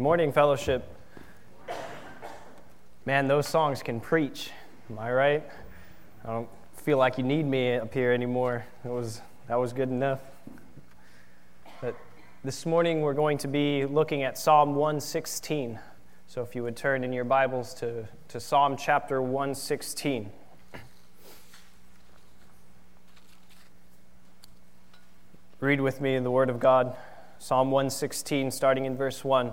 Morning, fellowship. Man, those songs can preach. Am I right? I don't feel like you need me up here anymore. That was, that was good enough. But this morning we're going to be looking at Psalm 116. So if you would turn in your Bibles to, to Psalm chapter 116. Read with me the Word of God, Psalm 116, starting in verse 1.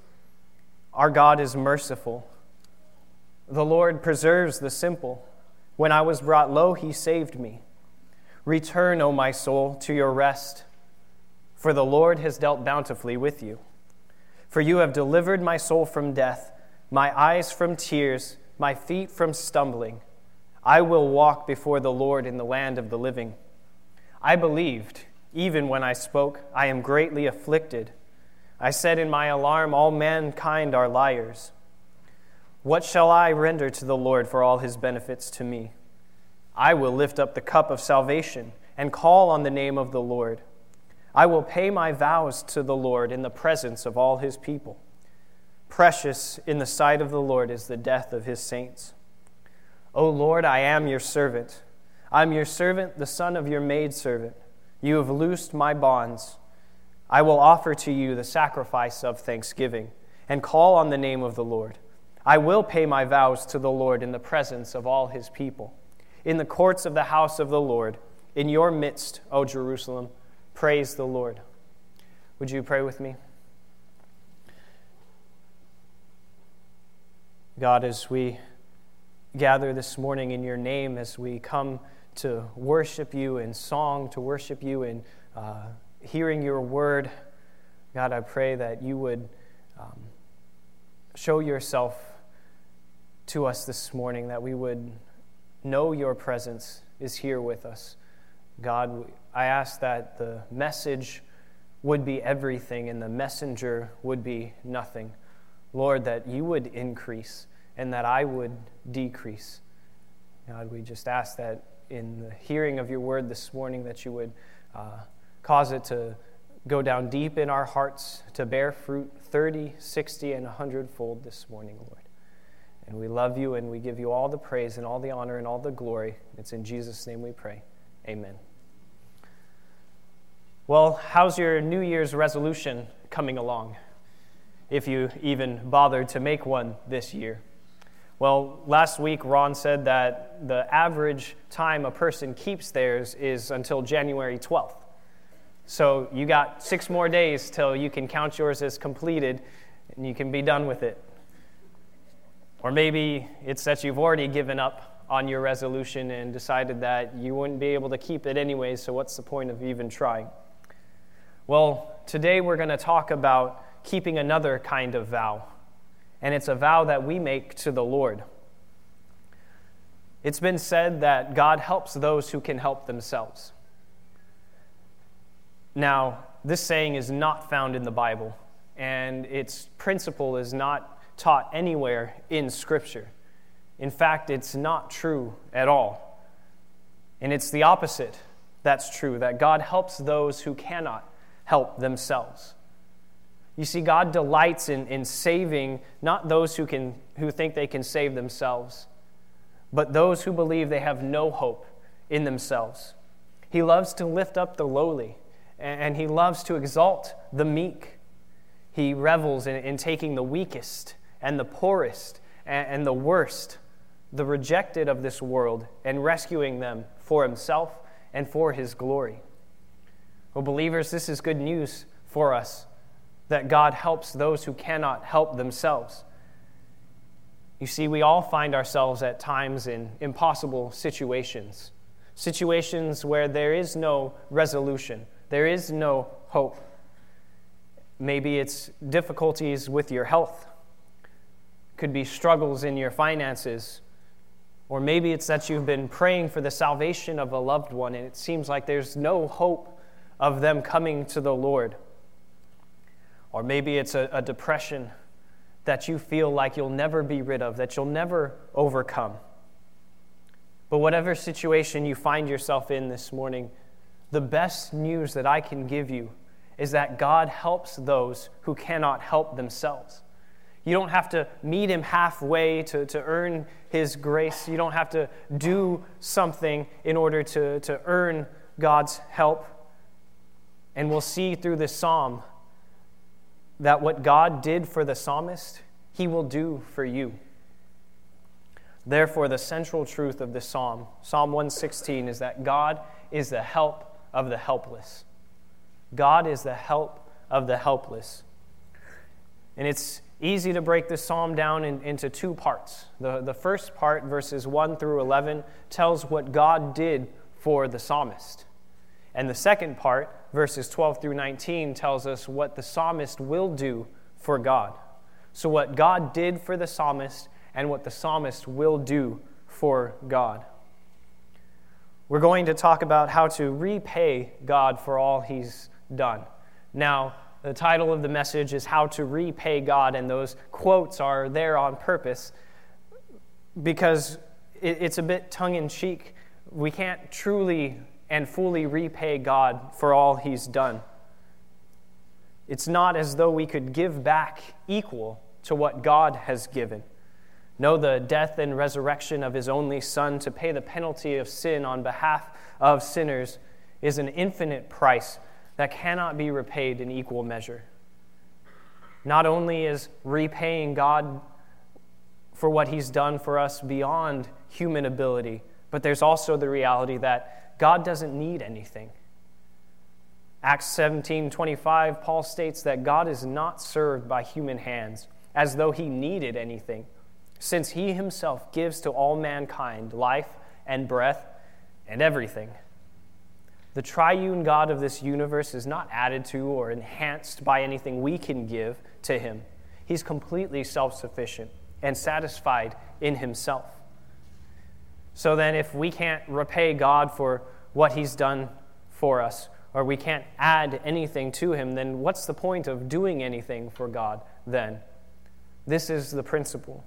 Our God is merciful. The Lord preserves the simple. When I was brought low, he saved me. Return, O my soul, to your rest, for the Lord has dealt bountifully with you. For you have delivered my soul from death, my eyes from tears, my feet from stumbling. I will walk before the Lord in the land of the living. I believed, even when I spoke, I am greatly afflicted. I said in my alarm, All mankind are liars. What shall I render to the Lord for all his benefits to me? I will lift up the cup of salvation and call on the name of the Lord. I will pay my vows to the Lord in the presence of all his people. Precious in the sight of the Lord is the death of his saints. O Lord, I am your servant. I am your servant, the son of your maidservant. You have loosed my bonds. I will offer to you the sacrifice of thanksgiving and call on the name of the Lord. I will pay my vows to the Lord in the presence of all his people, in the courts of the house of the Lord, in your midst, O Jerusalem. Praise the Lord. Would you pray with me? God, as we gather this morning in your name, as we come to worship you in song, to worship you in uh, hearing your word, God, I pray that you would um, show yourself to us this morning, that we would know your presence is here with us. God, I ask that the message would be everything and the messenger would be nothing. Lord, that you would increase and that I would decrease. God, we just ask that in the hearing of your word this morning, that you would. Uh, Cause it to go down deep in our hearts to bear fruit 30, 60, and 100 fold this morning, Lord. And we love you and we give you all the praise and all the honor and all the glory. It's in Jesus' name we pray. Amen. Well, how's your New Year's resolution coming along? If you even bothered to make one this year. Well, last week Ron said that the average time a person keeps theirs is until January 12th. So you got six more days till you can count yours as completed and you can be done with it. Or maybe it's that you've already given up on your resolution and decided that you wouldn't be able to keep it anyway, so what's the point of even trying? Well, today we're going to talk about keeping another kind of vow, and it's a vow that we make to the Lord. It's been said that God helps those who can help themselves. Now, this saying is not found in the Bible, and its principle is not taught anywhere in Scripture. In fact, it's not true at all. And it's the opposite that's true that God helps those who cannot help themselves. You see, God delights in, in saving not those who, can, who think they can save themselves, but those who believe they have no hope in themselves. He loves to lift up the lowly and he loves to exalt the meek. He revels in, in taking the weakest and the poorest and, and the worst, the rejected of this world, and rescuing them for himself and for his glory. Well, believers, this is good news for us that God helps those who cannot help themselves. You see, we all find ourselves at times in impossible situations, situations where there is no resolution, there is no hope. Maybe it's difficulties with your health. Could be struggles in your finances. Or maybe it's that you've been praying for the salvation of a loved one and it seems like there's no hope of them coming to the Lord. Or maybe it's a, a depression that you feel like you'll never be rid of, that you'll never overcome. But whatever situation you find yourself in this morning, the best news that I can give you is that God helps those who cannot help themselves. You don't have to meet Him halfway to, to earn His grace. You don't have to do something in order to, to earn God's help. And we'll see through this psalm that what God did for the psalmist, He will do for you. Therefore, the central truth of this psalm, Psalm 116, is that God is the help of the helpless. God is the help of the helpless. And it's easy to break this psalm down in, into two parts. The, the first part, verses 1 through 11, tells what God did for the psalmist. And the second part, verses 12 through 19, tells us what the psalmist will do for God. So, what God did for the psalmist and what the psalmist will do for God. We're going to talk about how to repay God for all he's done. Now, the title of the message is How to Repay God, and those quotes are there on purpose because it's a bit tongue in cheek. We can't truly and fully repay God for all he's done. It's not as though we could give back equal to what God has given. No, the death and resurrection of his only Son to pay the penalty of sin on behalf of sinners is an infinite price that cannot be repaid in equal measure. Not only is repaying God for what he's done for us beyond human ability, but there's also the reality that God doesn't need anything. Acts 17:25 Paul states that God is not served by human hands as though he needed anything since he himself gives to all mankind life and breath and everything. The triune God of this universe is not added to or enhanced by anything we can give to him. He's completely self sufficient and satisfied in himself. So then, if we can't repay God for what he's done for us, or we can't add anything to him, then what's the point of doing anything for God then? This is the principle.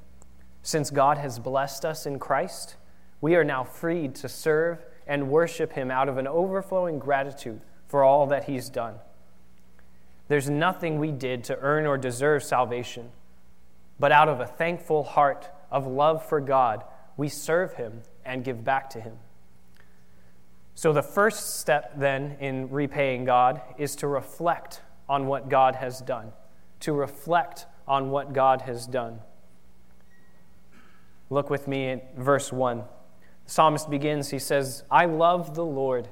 Since God has blessed us in Christ, we are now freed to serve and worship Him out of an overflowing gratitude for all that He's done. There's nothing we did to earn or deserve salvation, but out of a thankful heart of love for God, we serve Him and give back to Him. So, the first step then in repaying God is to reflect on what God has done. To reflect on what God has done. Look with me at verse 1. The psalmist begins, he says, I love the Lord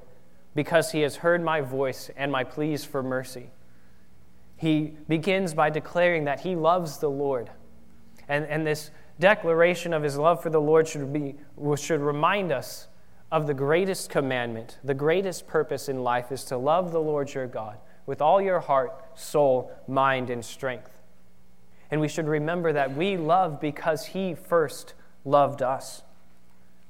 because he has heard my voice and my pleas for mercy. He begins by declaring that he loves the Lord. And, and this declaration of his love for the Lord should, be, should remind us of the greatest commandment. The greatest purpose in life is to love the Lord your God with all your heart, soul, mind, and strength. And we should remember that we love because he first loved us.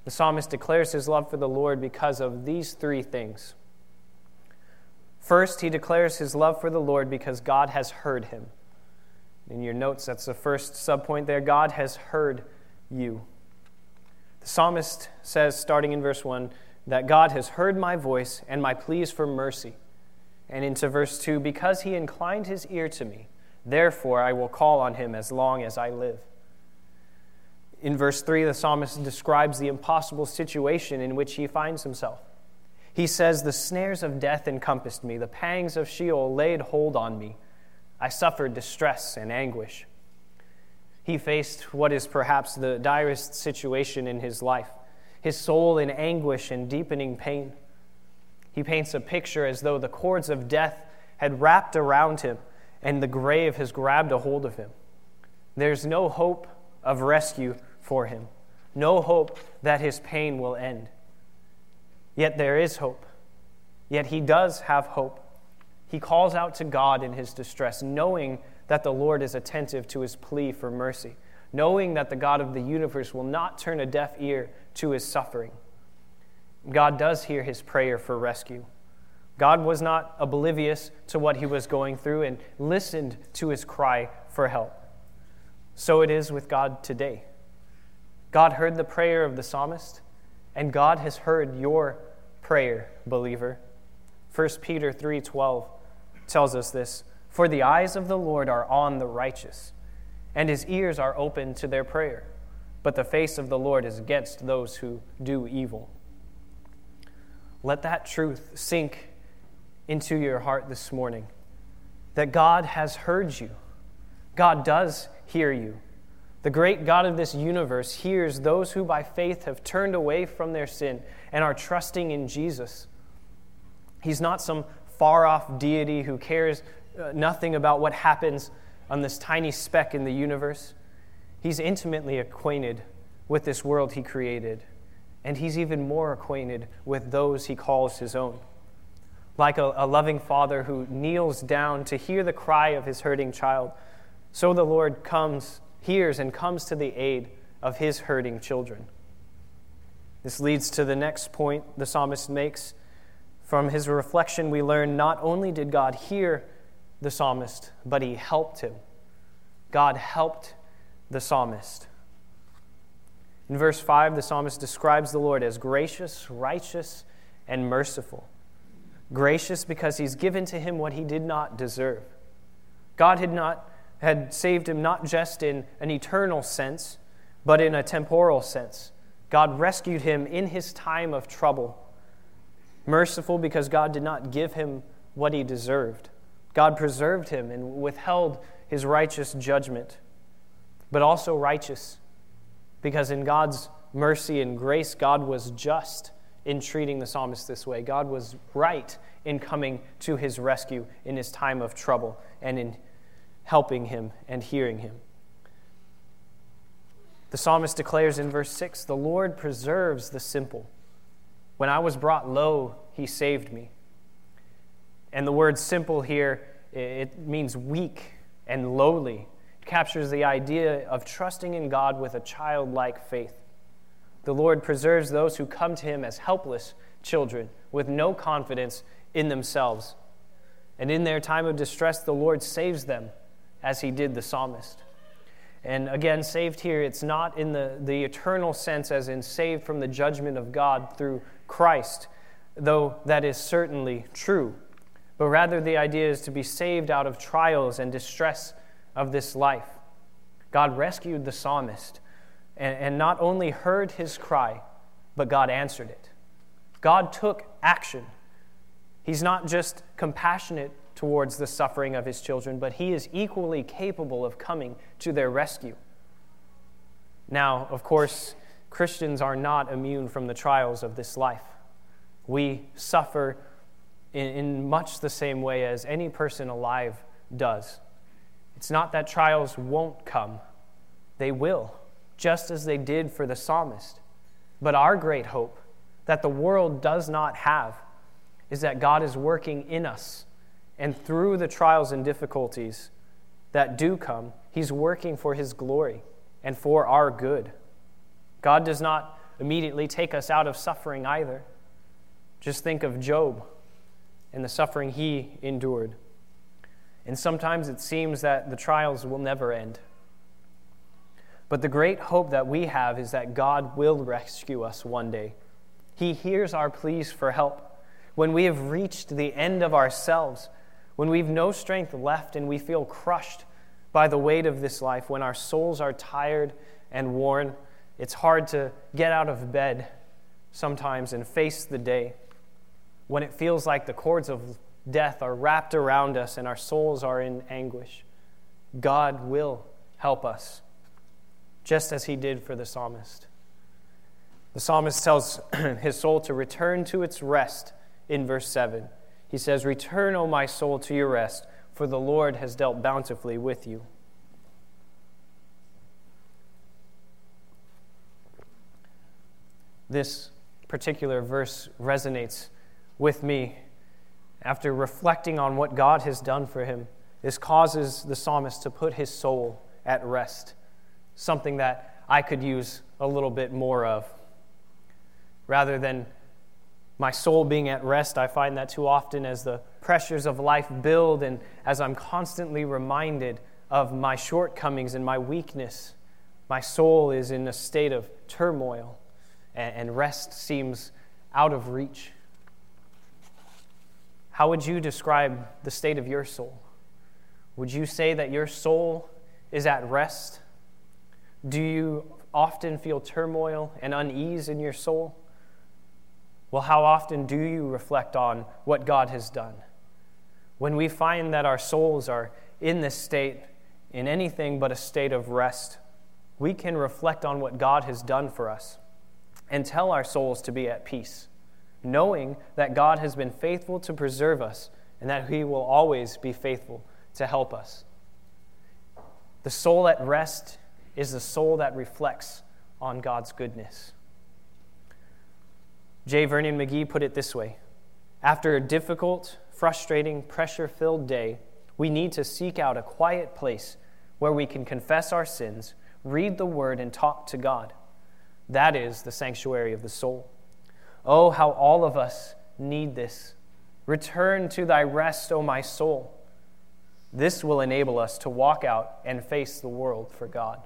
The psalmist declares his love for the Lord because of these three things. First, he declares his love for the Lord because God has heard him. In your notes, that's the first subpoint there. God has heard you. The psalmist says, starting in verse 1, that God has heard my voice and my pleas for mercy. And into verse 2, because he inclined his ear to me, therefore I will call on him as long as I live. In verse 3, the psalmist describes the impossible situation in which he finds himself. He says, The snares of death encompassed me, the pangs of Sheol laid hold on me. I suffered distress and anguish. He faced what is perhaps the direst situation in his life, his soul in anguish and deepening pain. He paints a picture as though the cords of death had wrapped around him and the grave has grabbed a hold of him. There's no hope of rescue for him, no hope that his pain will end. Yet there is hope. Yet he does have hope. He calls out to God in his distress, knowing that the Lord is attentive to his plea for mercy, knowing that the God of the universe will not turn a deaf ear to his suffering. God does hear his prayer for rescue. God was not oblivious to what he was going through and listened to his cry for help. So it is with God today. God heard the prayer of the psalmist, and God has heard your prayer, believer. 1 Peter 3:12 tells us this, "For the eyes of the Lord are on the righteous, and his ears are open to their prayer, but the face of the Lord is against those who do evil." Let that truth sink into your heart this morning that God has heard you. God does hear you. The great God of this universe hears those who by faith have turned away from their sin and are trusting in Jesus. He's not some far off deity who cares uh, nothing about what happens on this tiny speck in the universe. He's intimately acquainted with this world he created and he's even more acquainted with those he calls his own. Like a, a, loving father who kneels down to hear the cry of his hurting child, so the Lord comes, hears, and comes to the aid of his hurting children. This leads to the next point the psalmist makes. From his reflection, we learn not only did God hear the psalmist, but he helped him. God helped the psalmist. In verse 5, the psalmist describes the Lord as gracious, righteous, and merciful. Gracious because he's given to him what he did not deserve. God had, not, had saved him not just in an eternal sense, but in a temporal sense. God rescued him in his time of trouble. Merciful because God did not give him what he deserved. God preserved him and withheld his righteous judgment, but also righteous because in God's mercy and grace, God was just in treating the psalmist this way. God was right in coming to his rescue in his time of trouble and in helping him and hearing him. The psalmist declares in verse 6 The Lord preserves the simple. When I was brought low, he saved me. And the word simple here, it means weak and lowly It captures the idea of trusting in God with a childlike faith. The Lord preserves those who come to Him as helpless children with no confidence in themselves. And in their time of distress, the Lord saves them as He did the psalmist. And again, saved here, it's not in the, the eternal sense as in saved from the judgment of God through Christ, though that is certainly true. But rather, the idea is to be saved out of trials and distress of this life. God rescued the psalmist and, and not only heard his cry, but God answered it. God took action. He's not just compassionate towards the suffering of his children, but he is equally capable of coming to their rescue. Now, of course, Christians are not immune from the trials of this life. We suffer in, in much the same way as any person alive does. It's not that trials won't come, they will, just as they did for the psalmist. But our great hope that the world does not have is that God is working in us. And through the trials and difficulties that do come, He's working for His glory and for our good. God does not immediately take us out of suffering either. Just think of Job and the suffering he endured. And sometimes it seems that the trials will never end. But the great hope that we have is that God will rescue us one day. He hears our pleas for help. When we have reached the end of ourselves, when we've no strength left and we feel crushed by the weight of this life, when our souls are tired and worn, it's hard to get out of bed sometimes and face the day. When it feels like the cords of death are wrapped around us and our souls are in anguish, God will help us, just as he did for the psalmist. The psalmist tells his soul to return to its rest in verse 7. He says, Return, O my soul, to your rest, for the Lord has dealt bountifully with you. This particular verse resonates with me After reflecting on what God has done for him, this causes the psalmist to put his soul at rest, something that I could use a little bit more of. Rather than my soul being at rest, I find that too often as the pressures of life build and as I'm constantly reminded of my shortcomings and my weakness, my soul is in a state of turmoil and rest seems out of reach. How would you describe the state of your soul? Would you say that your soul is at rest? Do you often feel turmoil and unease in your soul? Well, how often do you reflect on what God has done? When we find that our souls are in this state, in anything but a state of rest, we can reflect on what God has done for us and tell our souls to be at peace, knowing that God has been faithful to preserve us and that He will always be faithful to help us. The soul at rest is the soul that reflects on God's goodness. J. Vernon McGee put it this way After a difficult, frustrating, pressure filled day, we need to seek out a quiet place where we can confess our sins, read the word, and talk to God. That is the sanctuary of the soul. Oh, how all of us need this. Return to thy rest, O my soul. This will enable us to walk out and face the world for God.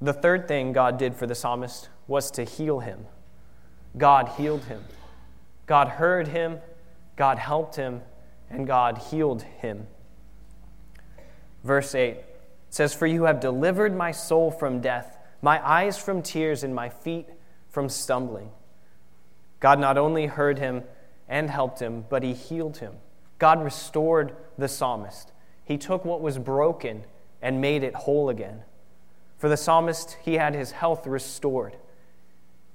The third thing God did for the psalmist was to heal him. God healed him. God heard him, God helped him, and God healed him. Verse 8 says, For you have delivered my soul from death, my eyes from tears, and my feet from stumbling. God not only heard him and helped him, but he healed him. God restored the psalmist. He took what was broken and made it whole again. For the psalmist, he had his health restored.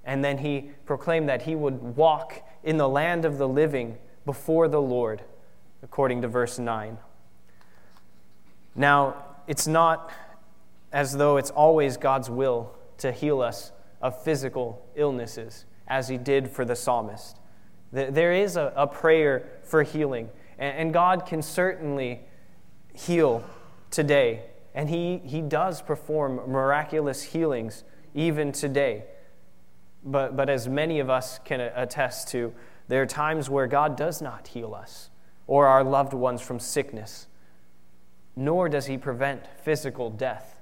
And then he proclaimed that he would walk in the land of the living before the Lord, according to verse 9. Now, it's not as though it's always God's will to heal us of physical illnesses, as he did for the psalmist. There is a, prayer for healing, and God can certainly heal today. And he, he does perform miraculous healings even today. But, but as many of us can attest to, there are times where God does not heal us or our loved ones from sickness, nor does He prevent physical death.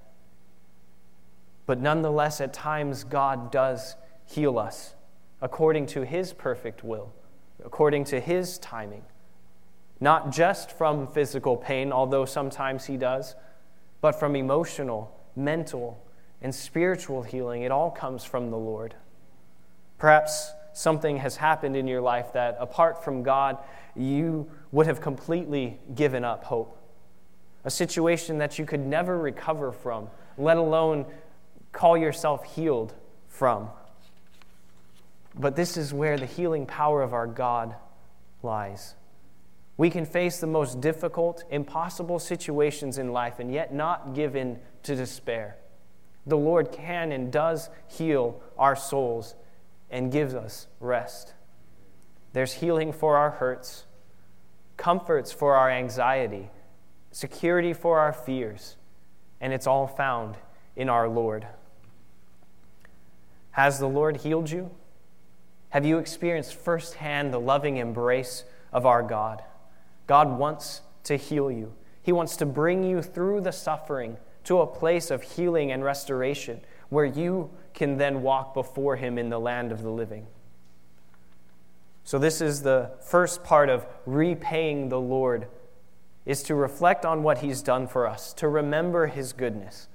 But nonetheless, at times, God does heal us according to His perfect will, according to His timing not just from physical pain, although sometimes He does, but from emotional, mental, and spiritual healing. It all comes from the Lord. Perhaps something has happened in your life that, apart from God, you would have completely given up hope. A situation that you could never recover from, let alone call yourself healed from. But this is where the healing power of our God lies. We can face the most difficult, impossible situations in life and yet not give in to despair. The Lord can and does heal our souls and gives us rest. There's healing for our hurts, comforts for our anxiety, security for our fears, and it's all found in our Lord. Has the Lord healed you? Have you experienced firsthand the loving embrace of our God? God wants to heal you. He wants to bring you through the suffering to a place of healing and restoration where you can then walk before Him in the land of the living. So, this is the first part of repaying the Lord is to reflect on what he's done for us, to remember his goodness.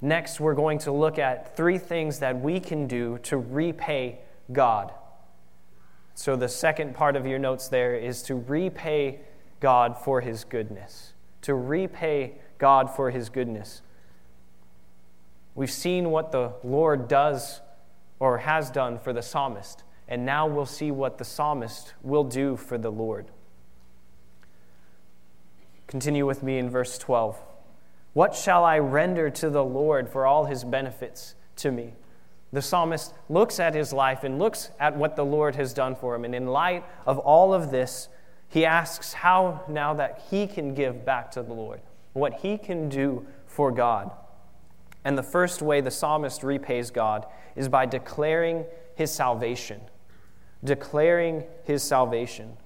Next, we're going to look at three things that we can do to repay God. So, the second part of your notes there is to repay God for his goodness, to repay God for his goodness. We've seen what the Lord does or has done for the psalmist, and now we'll see what the psalmist will do for the Lord. Continue with me in verse 12. What shall I render to the Lord for all his benefits to me? The psalmist looks at his life and looks at what the Lord has done for him. And in light of all of this, he asks how now that he can give back to the Lord, what he can do for God. And the first way the psalmist repays God is by declaring his salvation. Declaring his salvation.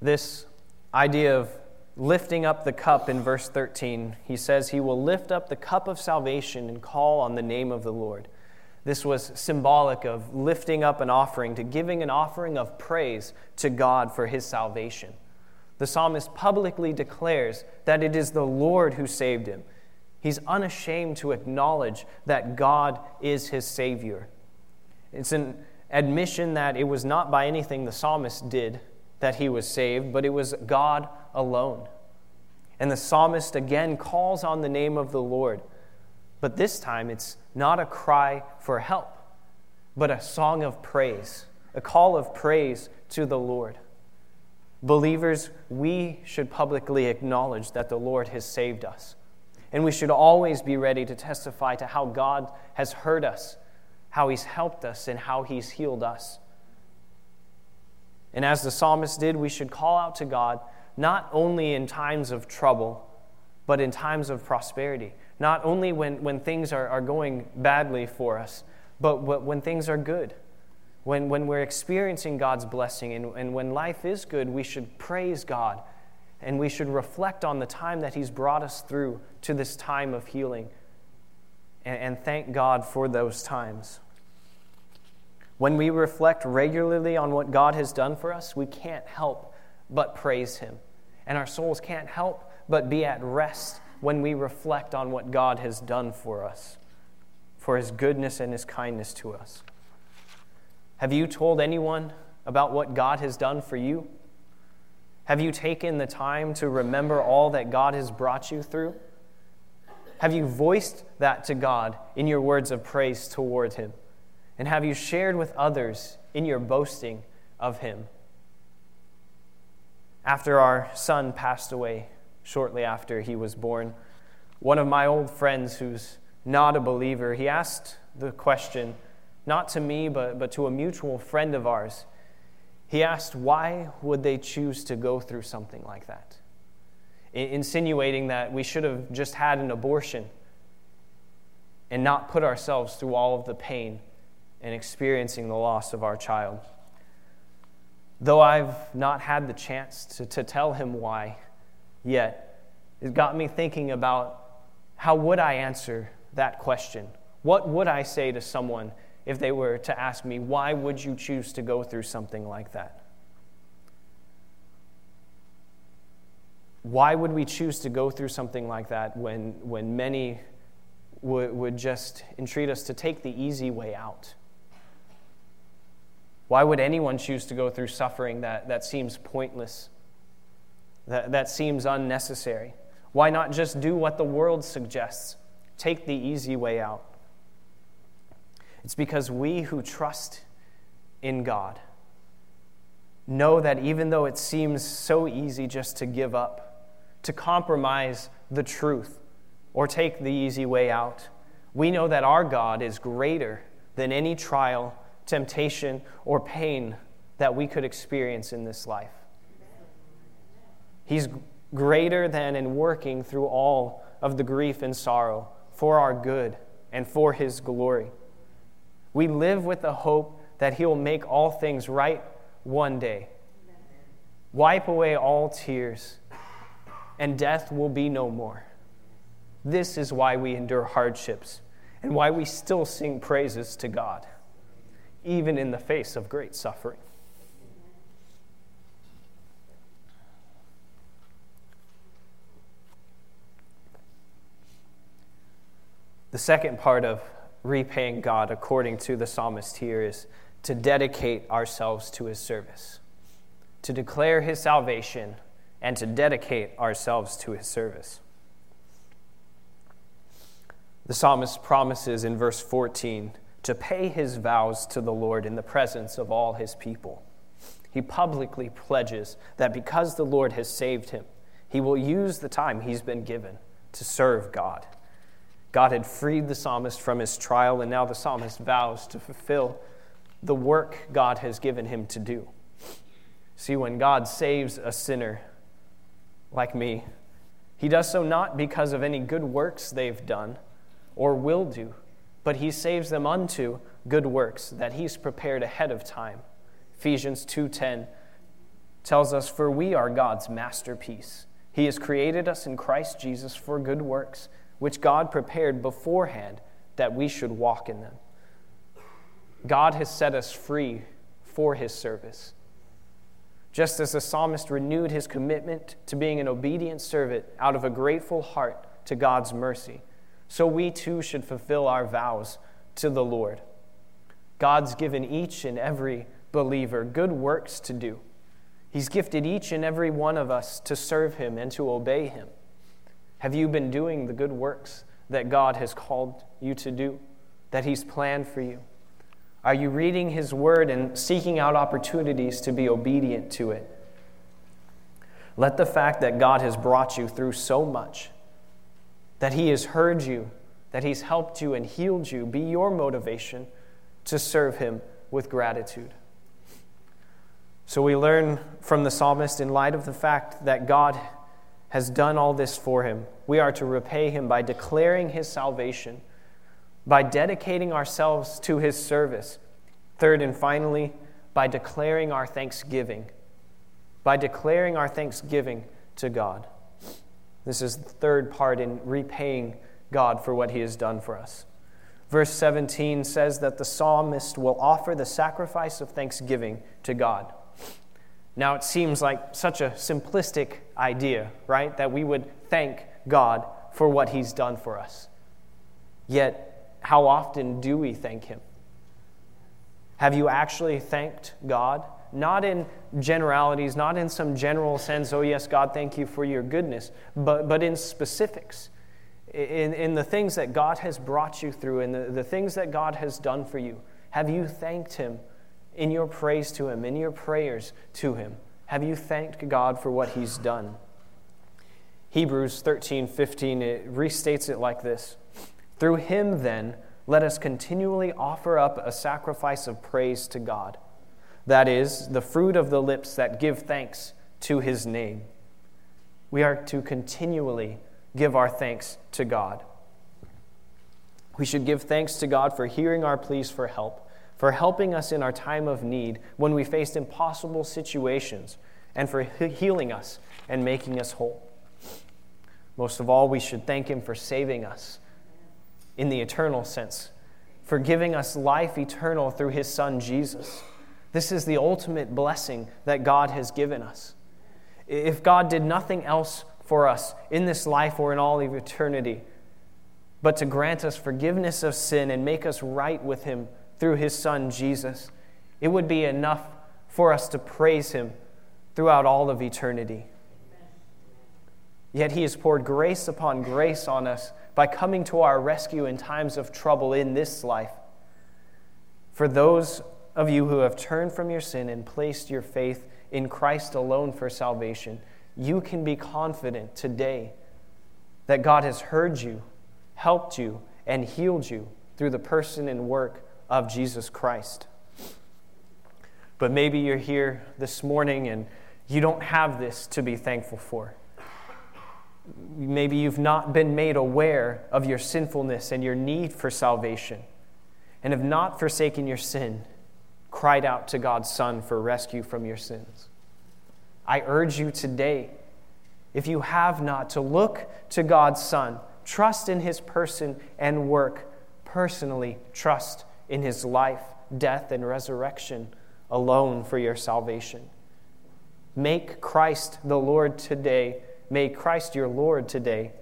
This idea of lifting up the cup in verse 13, he says, He will lift up the cup of salvation and call on the name of the Lord. This was symbolic of lifting up an offering, to giving an offering of praise to God for his salvation. The psalmist publicly declares that it is the Lord who saved him. He's unashamed to acknowledge that God is his Savior. It's an admission that it was not by anything the psalmist did that he was saved, but it was God alone. And the psalmist again calls on the name of the Lord. But this time it's not a cry for help, but a song of praise, a call of praise to the Lord. Believers, we should publicly acknowledge that the Lord has saved us. And we should always be ready to testify to how God has heard us, how He's helped us, and how He's healed us. And as the psalmist did, we should call out to God not only in times of trouble, but in times of prosperity. Not only when, when things are, are going badly for us, but when things are good. When, when we're experiencing God's blessing and, and when life is good, we should praise God and we should reflect on the time that He's brought us through to this time of healing and, and thank God for those times. When we reflect regularly on what God has done for us, we can't help but praise Him. And our souls can't help but be at rest when we reflect on what God has done for us, for His goodness and His kindness to us. Have you told anyone about what God has done for you? Have you taken the time to remember all that God has brought you through? Have you voiced that to God in your words of praise toward Him? And have you shared with others in your boasting of him? After our son passed away, shortly after he was born, one of my old friends who's not a believer, he asked the question, not to me, but, but to a mutual friend of ours. He asked, why would they choose to go through something like that? Insinuating that we should have just had an abortion and not put ourselves through all of the pain and experiencing the loss of our child. Though I've not had the chance to, to tell him why yet, it got me thinking about how would I answer that question? What would I say to someone if they were to ask me, why would you choose to go through something like that? Why would we choose to go through something like that when, when many would, would just entreat us to take the easy way out? Why would anyone choose to go through suffering that, that seems pointless, that, that seems unnecessary? Why not just do what the world suggests? Take the easy way out. It's because we who trust in God know that even though it seems so easy just to give up, to compromise the truth, or take the easy way out, we know that our God is greater than any trial temptation, or pain that we could experience in this life. He's greater than and working through all of the grief and sorrow for our good and for His glory. We live with the hope that He will make all things right one day, wipe away all tears, and death will be no more. This is why we endure hardships and why we still sing praises to God even in the face of great suffering. The second part of repaying God, according to the psalmist here, is to dedicate ourselves to his service, to declare his salvation, and to dedicate ourselves to his service. The psalmist promises in verse 14 to pay his vows to the Lord in the presence of all his people. He publicly pledges that because the Lord has saved him, he will use the time he's been given to serve God. God had freed the psalmist from his trial, and now the psalmist vows to fulfill the work God has given him to do. See, when God saves a sinner like me, he does so not because of any good works they've done or will do, but he saves them unto good works that he's prepared ahead of time. Ephesians 2:10 tells us for we are God's masterpiece. He has created us in Christ Jesus for good works which God prepared beforehand that we should walk in them. God has set us free for his service. Just as the psalmist renewed his commitment to being an obedient servant out of a grateful heart to God's mercy, so we too should fulfill our vows to the Lord. God's given each and every believer good works to do. He's gifted each and every one of us to serve him and to obey him. Have you been doing the good works that God has called you to do, that He's planned for you? Are you reading His Word and seeking out opportunities to be obedient to it? Let the fact that God has brought you through so much, that He has heard you, that He's helped you and healed you, be your motivation to serve Him with gratitude. So we learn from the psalmist in light of the fact that God has done all this for him. We are to repay him by declaring his salvation, by dedicating ourselves to his service. Third and finally, by declaring our thanksgiving, by declaring our thanksgiving to God. This is the third part in repaying God for what he has done for us. Verse 17 says that the psalmist will offer the sacrifice of thanksgiving to God. Now, it seems like such a simplistic idea, right? That we would thank God for what He's done for us. Yet, how often do we thank Him? Have you actually thanked God? Not in generalities, not in some general sense, oh, yes, God, thank you for your goodness, but, but in specifics, in, in the things that God has brought you through, in the, the things that God has done for you. Have you thanked Him in your praise to Him, in your prayers to Him? Have you thanked God for what He's done? Hebrews 13 15 it restates it like this Through Him, then, let us continually offer up a sacrifice of praise to God. That is, the fruit of the lips that give thanks to His name. We are to continually give our thanks to God. We should give thanks to God for hearing our pleas for help for helping us in our time of need when we faced impossible situations, and for healing us and making us whole. Most of all, we should thank Him for saving us in the eternal sense, for giving us life eternal through His Son Jesus. This is the ultimate blessing that God has given us. If God did nothing else for us in this life or in all of eternity, but to grant us forgiveness of sin and make us right with Him through his son Jesus, it would be enough for us to praise him throughout all of eternity. Yet he has poured grace upon grace on us by coming to our rescue in times of trouble in this life. For those of you who have turned from your sin and placed your faith in Christ alone for salvation, you can be confident today that God has heard you, helped you, and healed you through the person and work of Jesus Christ. But maybe you're here this morning and you don't have this to be thankful for. Maybe you've not been made aware of your sinfulness and your need for salvation, and have not forsaken your sin, cried out to God's Son for rescue from your sins. I urge you today, if you have not, to look to God's Son, trust in his person and work, personally trust in his life, death, and resurrection alone for your salvation. Make Christ the Lord today. Make Christ your Lord today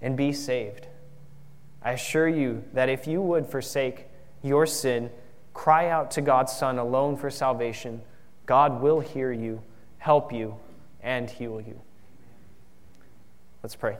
and be saved. I assure you that if you would forsake your sin, cry out to God's Son alone for salvation, God will hear you, help you, and heal you. Let's pray.